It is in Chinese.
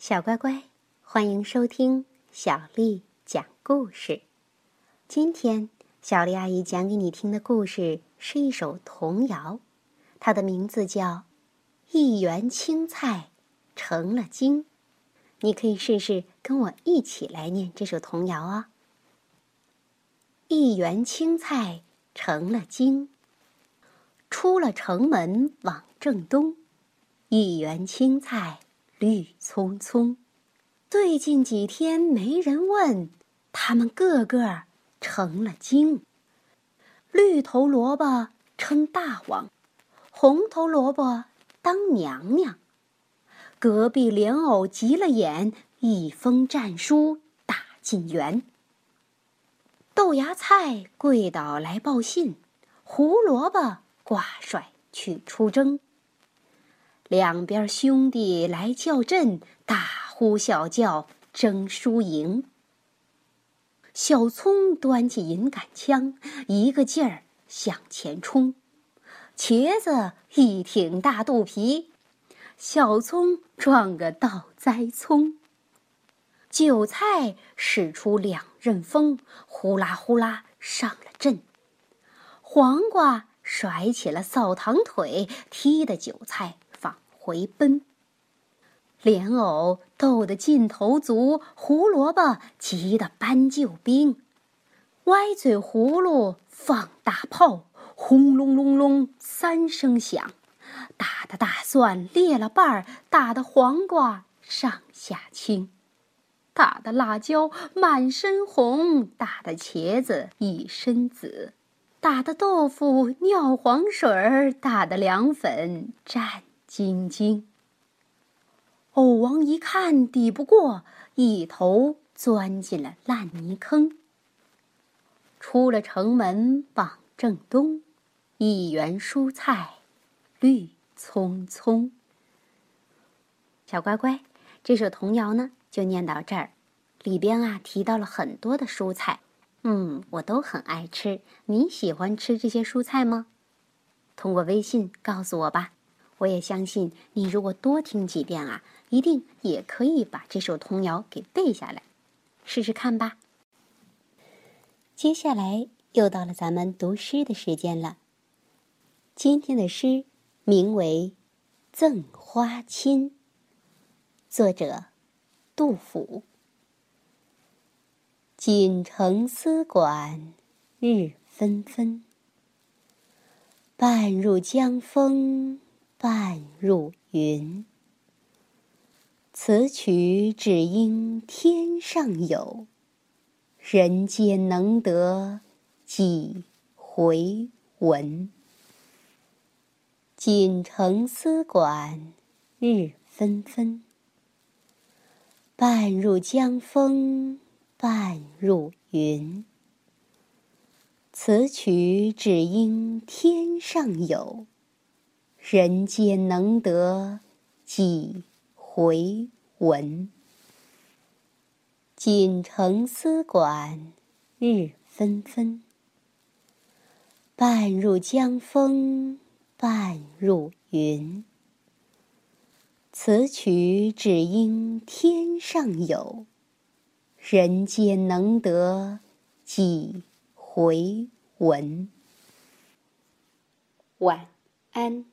小乖乖，欢迎收听小丽讲故事。今天，小丽阿姨讲给你听的故事是一首童谣，它的名字叫《一园青菜成了精》。你可以试试跟我一起来念这首童谣啊！一园青菜成了精，出了城门往正东，一园青菜。绿葱葱，最近几天没人问，他们个个成了精。绿头萝卜称大王，红头萝卜当娘娘。隔壁莲藕急了眼，一封战书打进园。豆芽菜跪倒来报信，胡萝卜挂帅去出征。两边兄弟来叫阵，大呼小叫争输赢。小葱端起银杆枪，一个劲儿向前冲。茄子一挺大肚皮，小葱撞个倒栽葱。韭菜使出两刃锋，呼啦呼啦上了阵。黄瓜甩起了扫堂腿，踢得韭菜。回奔，莲藕斗得劲头足，胡萝卜急得搬救兵，歪嘴葫芦放大炮，轰隆隆隆三声响，打的大蒜裂了瓣儿，打的黄瓜上下青，打的辣椒满身红，打的茄子一身紫，打的豆腐尿黄水儿，打的凉粉蘸。晶晶。藕王一看抵不过，一头钻进了烂泥坑。出了城门往正东，一园蔬菜绿葱葱。小乖乖，这首童谣呢就念到这儿，里边啊提到了很多的蔬菜，嗯，我都很爱吃。你喜欢吃这些蔬菜吗？通过微信告诉我吧。我也相信你，如果多听几遍啊，一定也可以把这首童谣给背下来，试试看吧。接下来又到了咱们读诗的时间了。今天的诗名为《赠花卿》，作者杜甫。锦城丝管日纷纷，半入江风。半入云，此曲只应天上有，人间能得几回闻？锦城丝管日纷纷，半入江风半入云。此曲只应天上有。人间能得几回闻？锦城丝管日纷纷，半入江风半入云。此曲只应天上有，人间能得几回闻？晚安。